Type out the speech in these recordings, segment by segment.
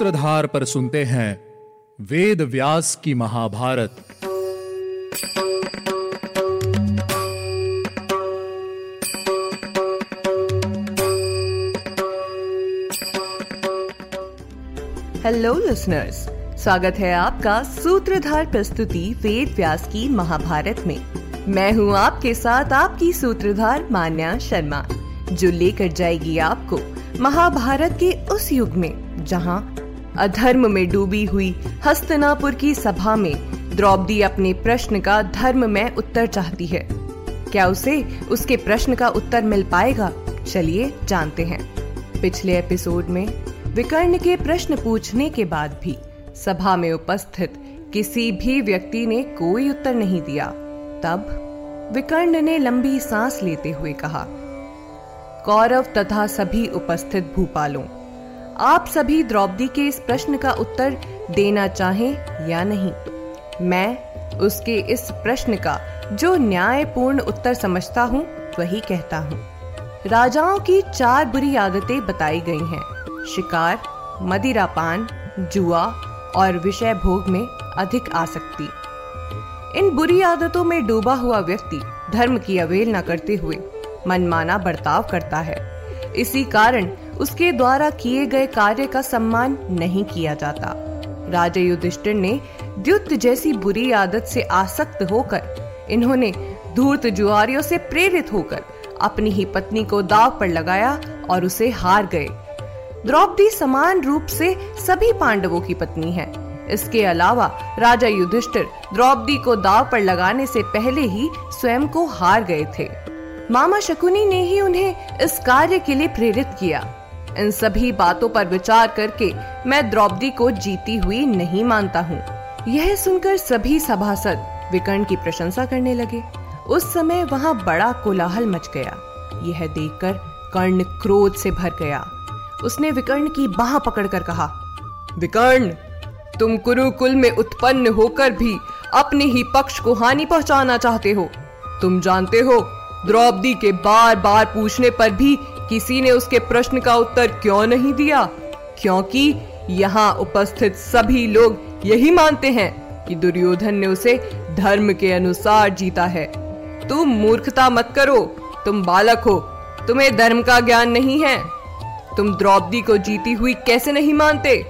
सूत्रधार पर सुनते हैं वेद व्यास की महाभारत। हेलो लिसनर्स स्वागत है आपका सूत्रधार प्रस्तुति वेद व्यास की महाभारत में। मैं हूँ आपके साथ आपकी सूत्रधार मान्या शर्मा, जो लेकर जाएगी आपको महाभारत के उस युग में, जहाँ अधर्म में डूबी हुई हस्तनापुर की सभा में द्रौपदी अपने प्रश्न का धर्म में उत्तर चाहती है। क्या उसे उसके प्रश्न का उत्तर मिल पाएगा? चलिए जानते हैं। पिछले एपिसोड में विकर्ण के प्रश्न पूछने के बाद भी सभा में उपस्थित किसी भी व्यक्ति ने कोई उत्तर नहीं दिया। तब विकर्ण ने लंबी सांस लेते हुए कहा, कौरव तथा सभी उपस्थित भूपालों आप सभी द्रौपदी के इस प्रश्न का उत्तर देना चाहें या नहीं? मैं उसके इस प्रश्न का जो न्यायपूर्ण उत्तर समझता हूँ, वही कहता हूँ। राजाओं की चार बुरी आदतें बताई गई हैं। शिकार, मदिरापान, जुआ और विषय भोग में अधिक आसक्ति। इन बुरी आदतों में डूबा हुआ व्यक्ति धर्म की अवेलना करते हुए मनमाना बर्ताव करता है। इसी कारण उसके द्वारा किए गए कार्य का सम्मान नहीं किया जाता। राजा युधिष्ठिर ने द्युत जैसी बुरी आदत से आसक्त होकर, इन्होंने धूर्त जुआरियों से प्रेरित होकर अपनी ही पत्नी को दाव पर लगाया और उसे हार गए। द्रौपदी समान रूप से सभी पांडवों की पत्नी है। इसके अलावा राजा युधिष्ठिर द्रौपदी को दाव पर लगाने से पहले ही स्वयं को हार गए थे। मामा शकुनी ने ही उन्हें इस कार्य के लिए प्रेरित किया। इन सभी बातों पर विचार करके मैं द्रौपदी को जीती हुई नहीं मानता हूँ। यह सुनकर सभी सभासद विकर्ण की प्रशंसा करने लगे। उस समय वहाँ बड़ा कोलाहल मच गया। यह देखकर कर्ण क्रोध से भर गया। उसने विकर्ण की बाह पकड़कर कहा, विकर्ण, तुम कुरुकुल में उत्पन्न होकर भी अपने ही पक्ष को हानि पहुंचाना चाहते हो। तुम जानते हो, द्रौपदी के बार बार पूछने पर भी किसी ने उसके प्रश्न का उत्तर क्यों नहीं दिया? क्योंकि यहाँ उपस्थित सभी लोग यही मानते हैं कि दुर्योधन ने उसे धर्म के अनुसार जीता है। तुम मूर्खता मत करो। तुम बालक हो। तुम्हें धर्म का ज्ञान नहीं है। तुम द्रौपदी को जीती हुई कैसे नहीं मानते?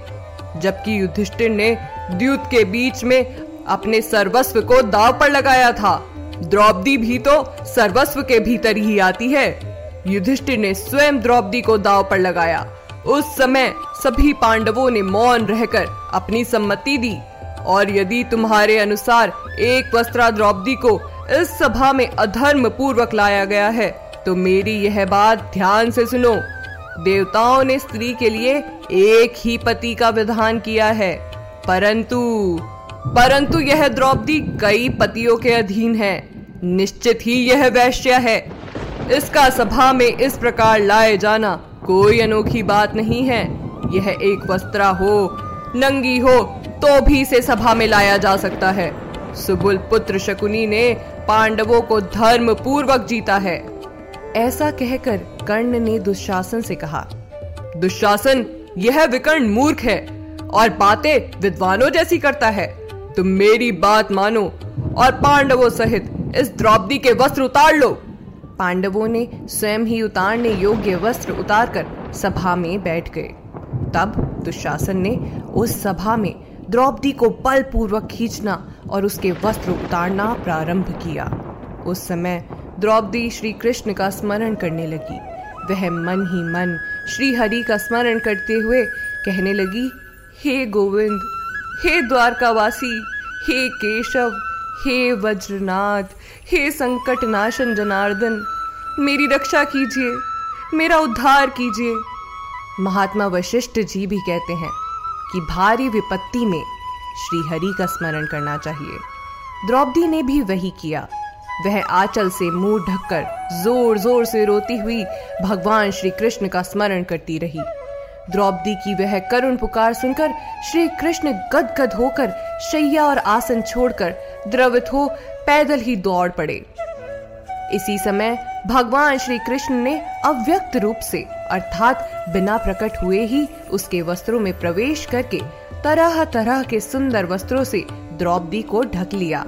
जबकि युधिष्ठिर ने द्यूत के बीच में अपने सर्वस्व को दाव पर लगाया था। द्रौपदी भी तो सर्वस्व के भीतर ही आती है। युधिष्ठिर ने स्वयं द्रौपदी को दाव पर लगाया। उस समय सभी पांडवों ने मौन रहकर अपनी सम्मति दी। और यदि तुम्हारे अनुसार एक वस्त्रा द्रौपदी को इस सभा में अधर्म पूर्वक लाया गया है तो मेरी यह बात ध्यान से सुनो। देवताओं ने स्त्री के लिए एक ही पति का विधान किया है। परंतु परंतु यह द्रौपदी कई पतियों के अधीन है। निश्चित ही यह वैश्य है। इसका सभा में इस प्रकार लाए जाना कोई अनोखी बात नहीं है। यह एक वस्त्रा हो, नंगी हो तो भी इसे सभा में लाया जा सकता है। सुबुल पुत्र शकुनी ने पांडवों को धर्म पूर्वक जीता है। ऐसा कहकर कर्ण ने दुशासन से कहा, दुशासन, यह विकर्ण मूर्ख है और बातें विद्वानों जैसी करता है। तुम मेरी बात मानो और पांडवों सहित इस द्रौपदी के वस्त्र उतार लो। पांडवों ने स्वयं ही उतारने योग्य वस्त्र उतारकर सभा में बैठ गए। तब दुशासन ने उस सभा में द्रौपदी को बलपूर्वक खींचना और उसके वस्त्र उतारना प्रारंभ किया। उस समय द्रौपदी श्री कृष्ण का स्मरण करने लगी। वह मन ही मन श्री हरि का स्मरण करते हुए कहने लगी, हे गोविंद, हे द्वारकावासी, हे केशव, हे वज्रनाथ हे संकट नाशन जनार्दन, मेरी रक्षा कीजिए, मेरा उद्धार कीजिए। महात्मा वशिष्ठ जी भी कहते हैं कि भारी विपत्ति में श्री हरि का स्मरण करना चाहिए। द्रौपदी ने भी वही किया। वह आंचल से मुँह ढककर ज़ोर ज़ोर से रोती हुई भगवान श्री कृष्ण का स्मरण करती रही। द्रौपदी की वह करुण पुकार सुनकर श्री कृष्ण गदगद होकर शैया और आसन छोड़कर द्रवित हो, पैदल ही दौड़ पड़े। इसी समय भगवान श्री कृष्ण ने अव्यक्त रूप से, अर्थात बिना प्रकट हुए ही उसके वस्त्रों में प्रवेश करके तरह तरह के सुंदर वस्त्रों से द्रौपदी को ढक लिया।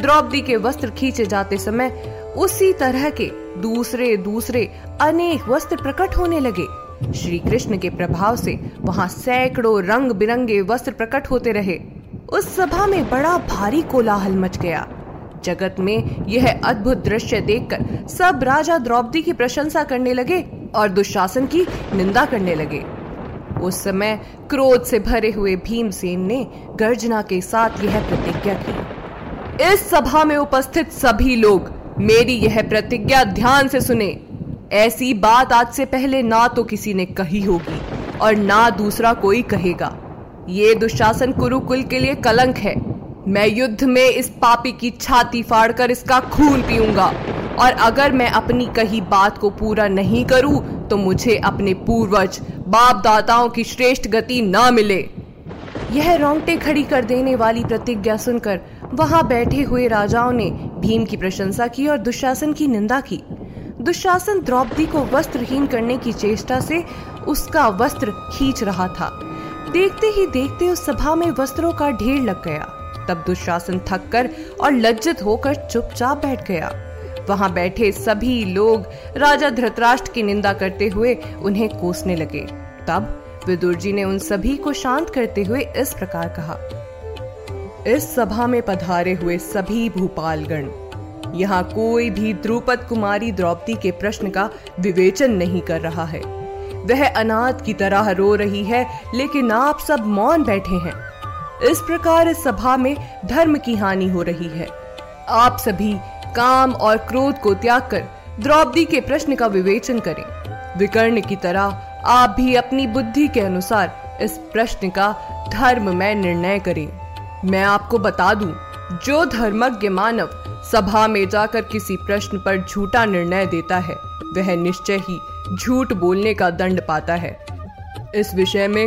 द्रौपदी के वस्त्र खींचे जाते समय उसी तरह के दूसरे दूसरे अनेक वस्त्र प्रकट होने लगे। श्री कृष्ण के प्रभाव से वहाँ सैकड़ों रंग बिरंगे वस्त्र प्रकट होते रहे। उस सभा में बड़ा भारी कोलाहल मच गया। जगत में यह अद्भुत दृश्य देखकर सब राजा द्रौपदी की प्रशंसा करने लगे और दुशासन की निंदा करने लगे। उस समय क्रोध से भरे हुए भीमसेन ने गर्जना के साथ यह प्रतिज्ञा की। इस सभा में उपस्थित सभी लोग मेरी यह प्रतिज्ञा ध्यान से सुने। ऐसी बात आज से पहले ना तो किसी ने कही होगी और ना दूसरा कोई कहेगा। ये दुशासन कुरुकुल के लिए कलंक है। मैं युद्ध में इस पापी की छाती फाड़कर इसका खून पीऊँगा। और अगर मैं अपनी कही बात को पूरा नहीं करूँ तो मुझे अपने पूर्वज बाप दाताओं की श्रेष्ठ गति ना मिले। यह रोंगटे खड़ी कर देने वाली प्रतिज्ञा सुनकर वहाँ बैठे हुए राजाओं ने भीम की प्रशंसा की और दुशासन की निंदा की। दुशासन द्रौपदी को वस्त्रहीन करने की चेष्टा से उसका वस्त्र खींच रहा था। देखते ही देखते उस सभा में वस्त्रों का ढेर लग गया। तब दुशासन थक कर और लज्जित होकर चुपचाप बैठ गया। वहाँ बैठे सभी लोग राजा धृतराष्ट्र की निंदा करते हुए उन्हें कोसने लगे। तब विदुर जी ने उन सभी को शांत करते हुए इस प्रकार कहा, इस सभा में पधारे हुए सभी भूपालगण, यहाँ कोई भी द्रुपद कुमारी द्रौपदी के प्रश्न का विवेचन नहीं कर रहा है। वह अनाथ की तरह रो रही है, लेकिन आप सब मौन बैठे हैं। इस प्रकार इस सभा में धर्म की हानि हो रही है। आप सभी काम और क्रोध को त्याग कर द्रौपदी के प्रश्न का विवेचन करें। विकर्ण की तरह आप भी अपनी बुद्धि के अनुसार इस प्रश्न का धर्म में निर्णय करें। मैं आपको बता दूँ, जो धर्मज्ञ मानव सभा में जाकर किसी प्रश्न पर झूठा निर्णय देता है, वह निश्चय ही झूठ बोलने का दंड पाता है। इस विषय में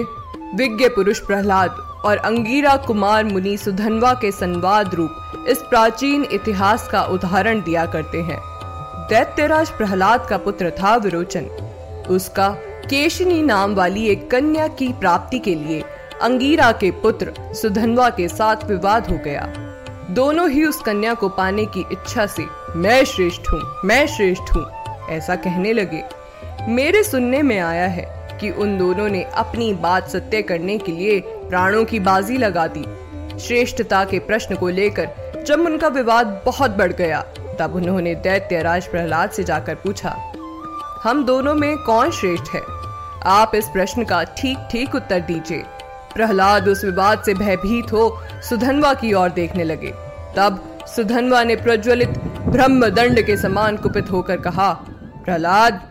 विज्ञ पुरुष प्रहलाद और अंगीरा कुमार मुनि सुधनवा के संवाद रूप इस प्राचीन इतिहास का उदाहरण दिया करते हैं। दैत्यराज प्रहलाद का पुत्र था विरोचन। उसका केशनी नाम वाली एक कन्या की प्राप्ति के लिए अंगीरा के पुत्र सुधनवा के साथ विवाद हो गया। दोनों ही उस कन्या को पाने की इच्छा से मैं श्रेष्ठ हूँ, मैं श्रेष्ठ हूँ, ऐसा कहने लगे। मेरे सुनने में आया है कि उन दोनों ने अपनी बात सत्य करने के लिए प्राणों की बाजी लगा दी। श्रेष्ठता के प्रश्न को लेकर जब उनका विवाद बहुत बढ़ गया, तब उन्होंने दैत्य राज प्रहलाद से जाकर पूछा, हम दोनों में कौन श्रेष्ठ है? आप इस प्रश्न का ठीक ठीक उत्तर दीजिए। प्रहलाद उस विवाद से भयभीत हो सुधनवा की ओर देखने लगे। तब सुधनवा ने प्रज्वलित ब्रह्म दंड के समान कुपित होकर कहा, प्रहलाद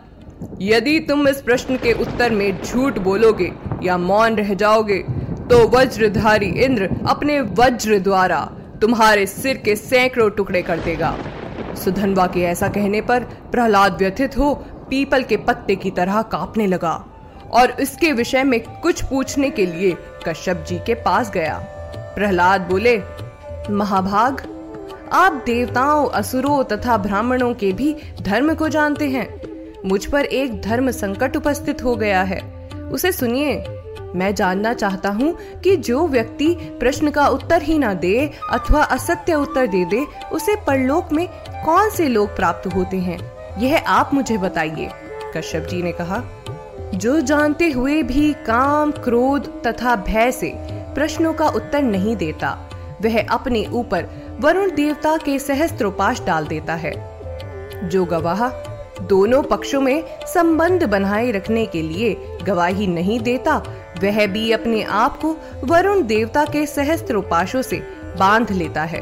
यदि तुम इस प्रश्न के उत्तर में झूठ बोलोगे या मौन रह जाओगे तो वज्रधारी इंद्र अपने वज्र द्वारा तुम्हारे सिर के सैकड़ों टुकड़े कर देगा। सुधनवा के ऐसा कहने पर प्रहलाद व्यथित हो पीपल के पत्ते की तरह कांपने लगा और इसके विषय में कुछ पूछने के लिए कश्यप जी के पास गया। प्रहलाद बोले, महाभाग, आप देवताओं, असुरों तथा ब्राह्मणों के भी धर्म को जानते हैं। मुझ पर एक धर्म संकट उपस्थित हो गया है। उसे सुनिए। मैं जानना चाहता हूँ कि जो व्यक्ति प्रश्न का उत्तर ही ना दे अथवा असत्य उत्तर दे दे, उसे परलोक में कौन से लोग प्राप्त होते हैं? यह आप मुझे बताइए, कश्यप जी ने कहा। जो जानते हुए भी काम, क्रोध तथा भय से प्रश्नों का उत्तर नहीं देता, वह अपने ऊपर वरुण देवता के सहस्त्रोपाश डाल देता है। जो गवाह दोनों पक्षों में संबंध बनाए रखने के लिए गवाही नहीं देता। वह भी अपने आप को वरुण देवता के सहस्त्र उपाशों से बाँध लेता है।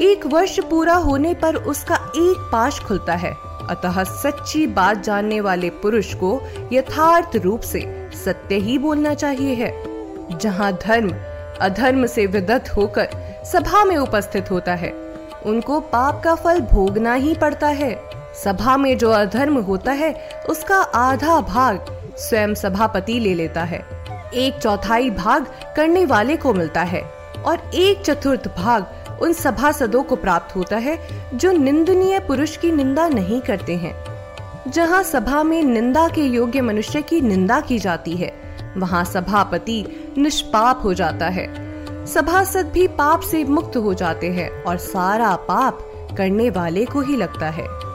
एक वर्ष पूरा होने पर उसका एक पाश खुलता है। अतः सच्ची बात जानने वाले पुरुष को यथार्थ रूप से सत्य ही बोलना चाहिए है। जहाँ धर्म, अधर्म से विदत होकर सभा में उपस्थित होता है, उनको पाप का फल भोगना ही पड़ता है। सभा में जो अधर्म होता है, उसका आधा भाग स्वयं सभापति ले लेता है। एक चौथाई भाग करने वाले को मिलता है और एक चतुर्थ भाग उन सभासदों को प्राप्त होता है, जो निंदनीय पुरुष की निंदा नहीं करते हैं। जहाँ सभा में निंदा के योग्य मनुष्य की निंदा की जाती है, वहाँ सभापति निष्पाप हो जाता है। सभासद भी पाप से मुक्त हो जाते हैं और सारा पाप करने वाले को ही लगता है।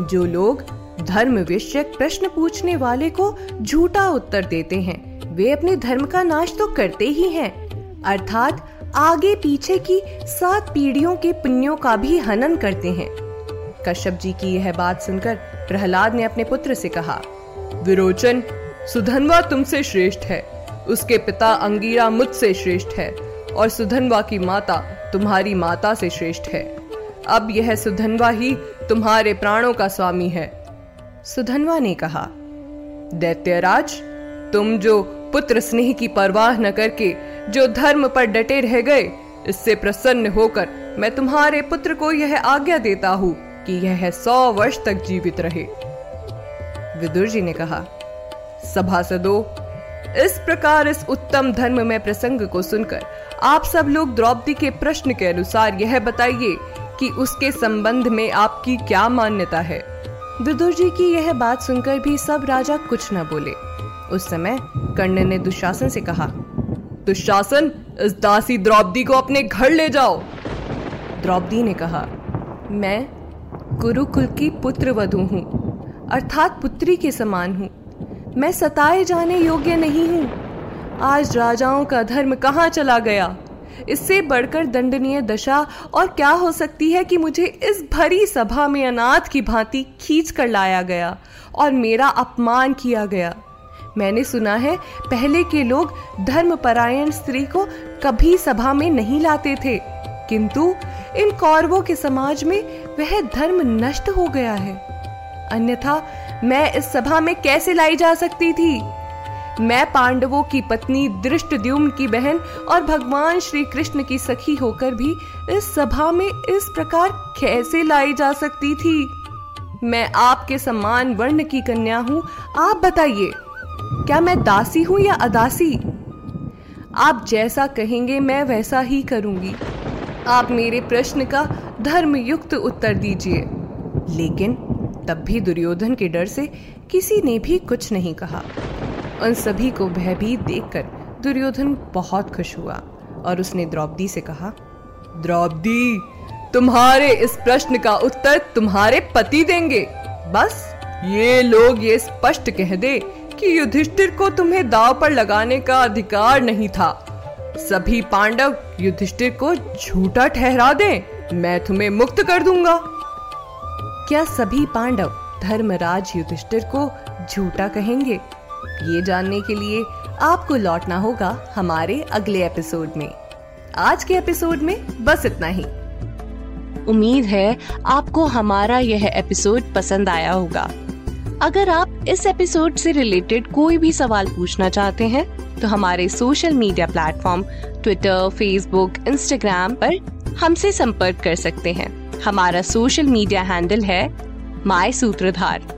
जो लोग धर्म विषयक प्रश्न पूछने वाले को झूठा उत्तर देते हैं, वे अपने धर्म का नाश तो करते ही हैं। अर्थात आगे पीछे की सात पीढ़ियों के पुण्यों का भी हनन करते हैं। कश्यप जी की यह बात सुनकर प्रहलाद ने अपने पुत्र से कहा, विरोचन, सुधनवा तुमसे श्रेष्ठ है। उसके पिता अंगीरा मुझसे श्रेष्ठ है और सुधनवा की माता तुम्हारी माता से श्रेष्ठ है। अब यह सुधनवा ही तुम्हारे प्राणों का स्वामी है। सुधनवा ने कहा, दैत्यराज, तुम जो पुत्र स्नेह की परवाह न करके, जो धर्म पर डटे रह गए, इससे प्रसन्न होकर मैं तुम्हारे पुत्र को यह आज्ञा देता हूँ कि यह सौ वर्ष तक जीवित रहे। विदुर जी ने कहा, सभासदों, इस प्रकार इस उत्तम धर्म में प्रसंग को सुनकर आप सब लोग द्रौपदी के प्रश्न के अनुसार यह बताइए कि उसके संबंध में आपकी क्या मान्यता है। विदुर जी की यह बात सुनकर भी सब राजा कुछ न बोले। उस समय कर्ण ने दुशासन से कहा, दुशासन, इस दासी द्रौपदी को अपने घर ले जाओ। द्रौपदी ने कहा, मैं कुरुकुल की पुत्र वधु हूँ, अर्थात पुत्री के समान हूँ। मैं सताए जाने योग्य नहीं हूँ। आज राजाओं का धर्म कहाँ चला गया? इससे बढ़कर दंडनीय दशा। और क्या हो सकती है कि मुझे इस भरी सभा में अनाथ की भांति खींच कर लाया गया और मेरा अपमान किया गया? मैंने सुना है, पहले के लोग धर्मपरायण स्त्री को कभी सभा में नहीं लाते थे। किंतु इन कौरवों के समाज में वह धर्म नष्ट हो गया है। अन्यथा मैं इस सभा में कैसे लाई जा सकती थी? मैं पांडवों की पत्नी दृष्ट की बहन और भगवान श्री कृष्ण की सखी होकर भी इस सभा में इस प्रकार कैसे लाई जा सकती थी? मैं आपके सम्मान वर्ण की कन्या हूँ। आप बताइए, क्या मैं दासी हूँ या अदासी? आप जैसा कहेंगे, मैं वैसा ही करूँगी। आप मेरे प्रश्न का धर्मयुक्त उत्तर दीजिए। लेकिन तब भी दुर्योधन के डर से किसी ने भी कुछ नहीं कहा। उन सभी को भयभीत देखकर दुर्योधन बहुत खुश हुआ और उसने द्रौपदी से कहा, द्रौपदी, तुम्हारे इस प्रश्न का उत्तर तुम्हारे पति देंगे। बस, ये लोग ये स्पष्ट कह दे कि युधिष्ठिर को तुम्हें दाव पर लगाने का अधिकार नहीं था। सभी पांडव युधिष्ठिर को झूठा ठहरा दें, मैं तुम्हें मुक्त कर दूँगा। क्या सभी पांडव धर्मराज युधिष्ठिर को झूठा कहेंगे? ये जानने के लिए आपको लौटना होगा हमारे अगले एपिसोड में। आज के एपिसोड में बस इतना ही। उम्मीद है आपको हमारा यह एपिसोड पसंद आया होगा। अगर आप इस एपिसोड से रिलेटेड कोई भी सवाल पूछना चाहते हैं तो हमारे social media platform, Twitter, Facebook, Instagram पर हमसे संपर्क कर सकते हैं। हमारा सोशल मीडिया हैंडल है माई सूत्रधार।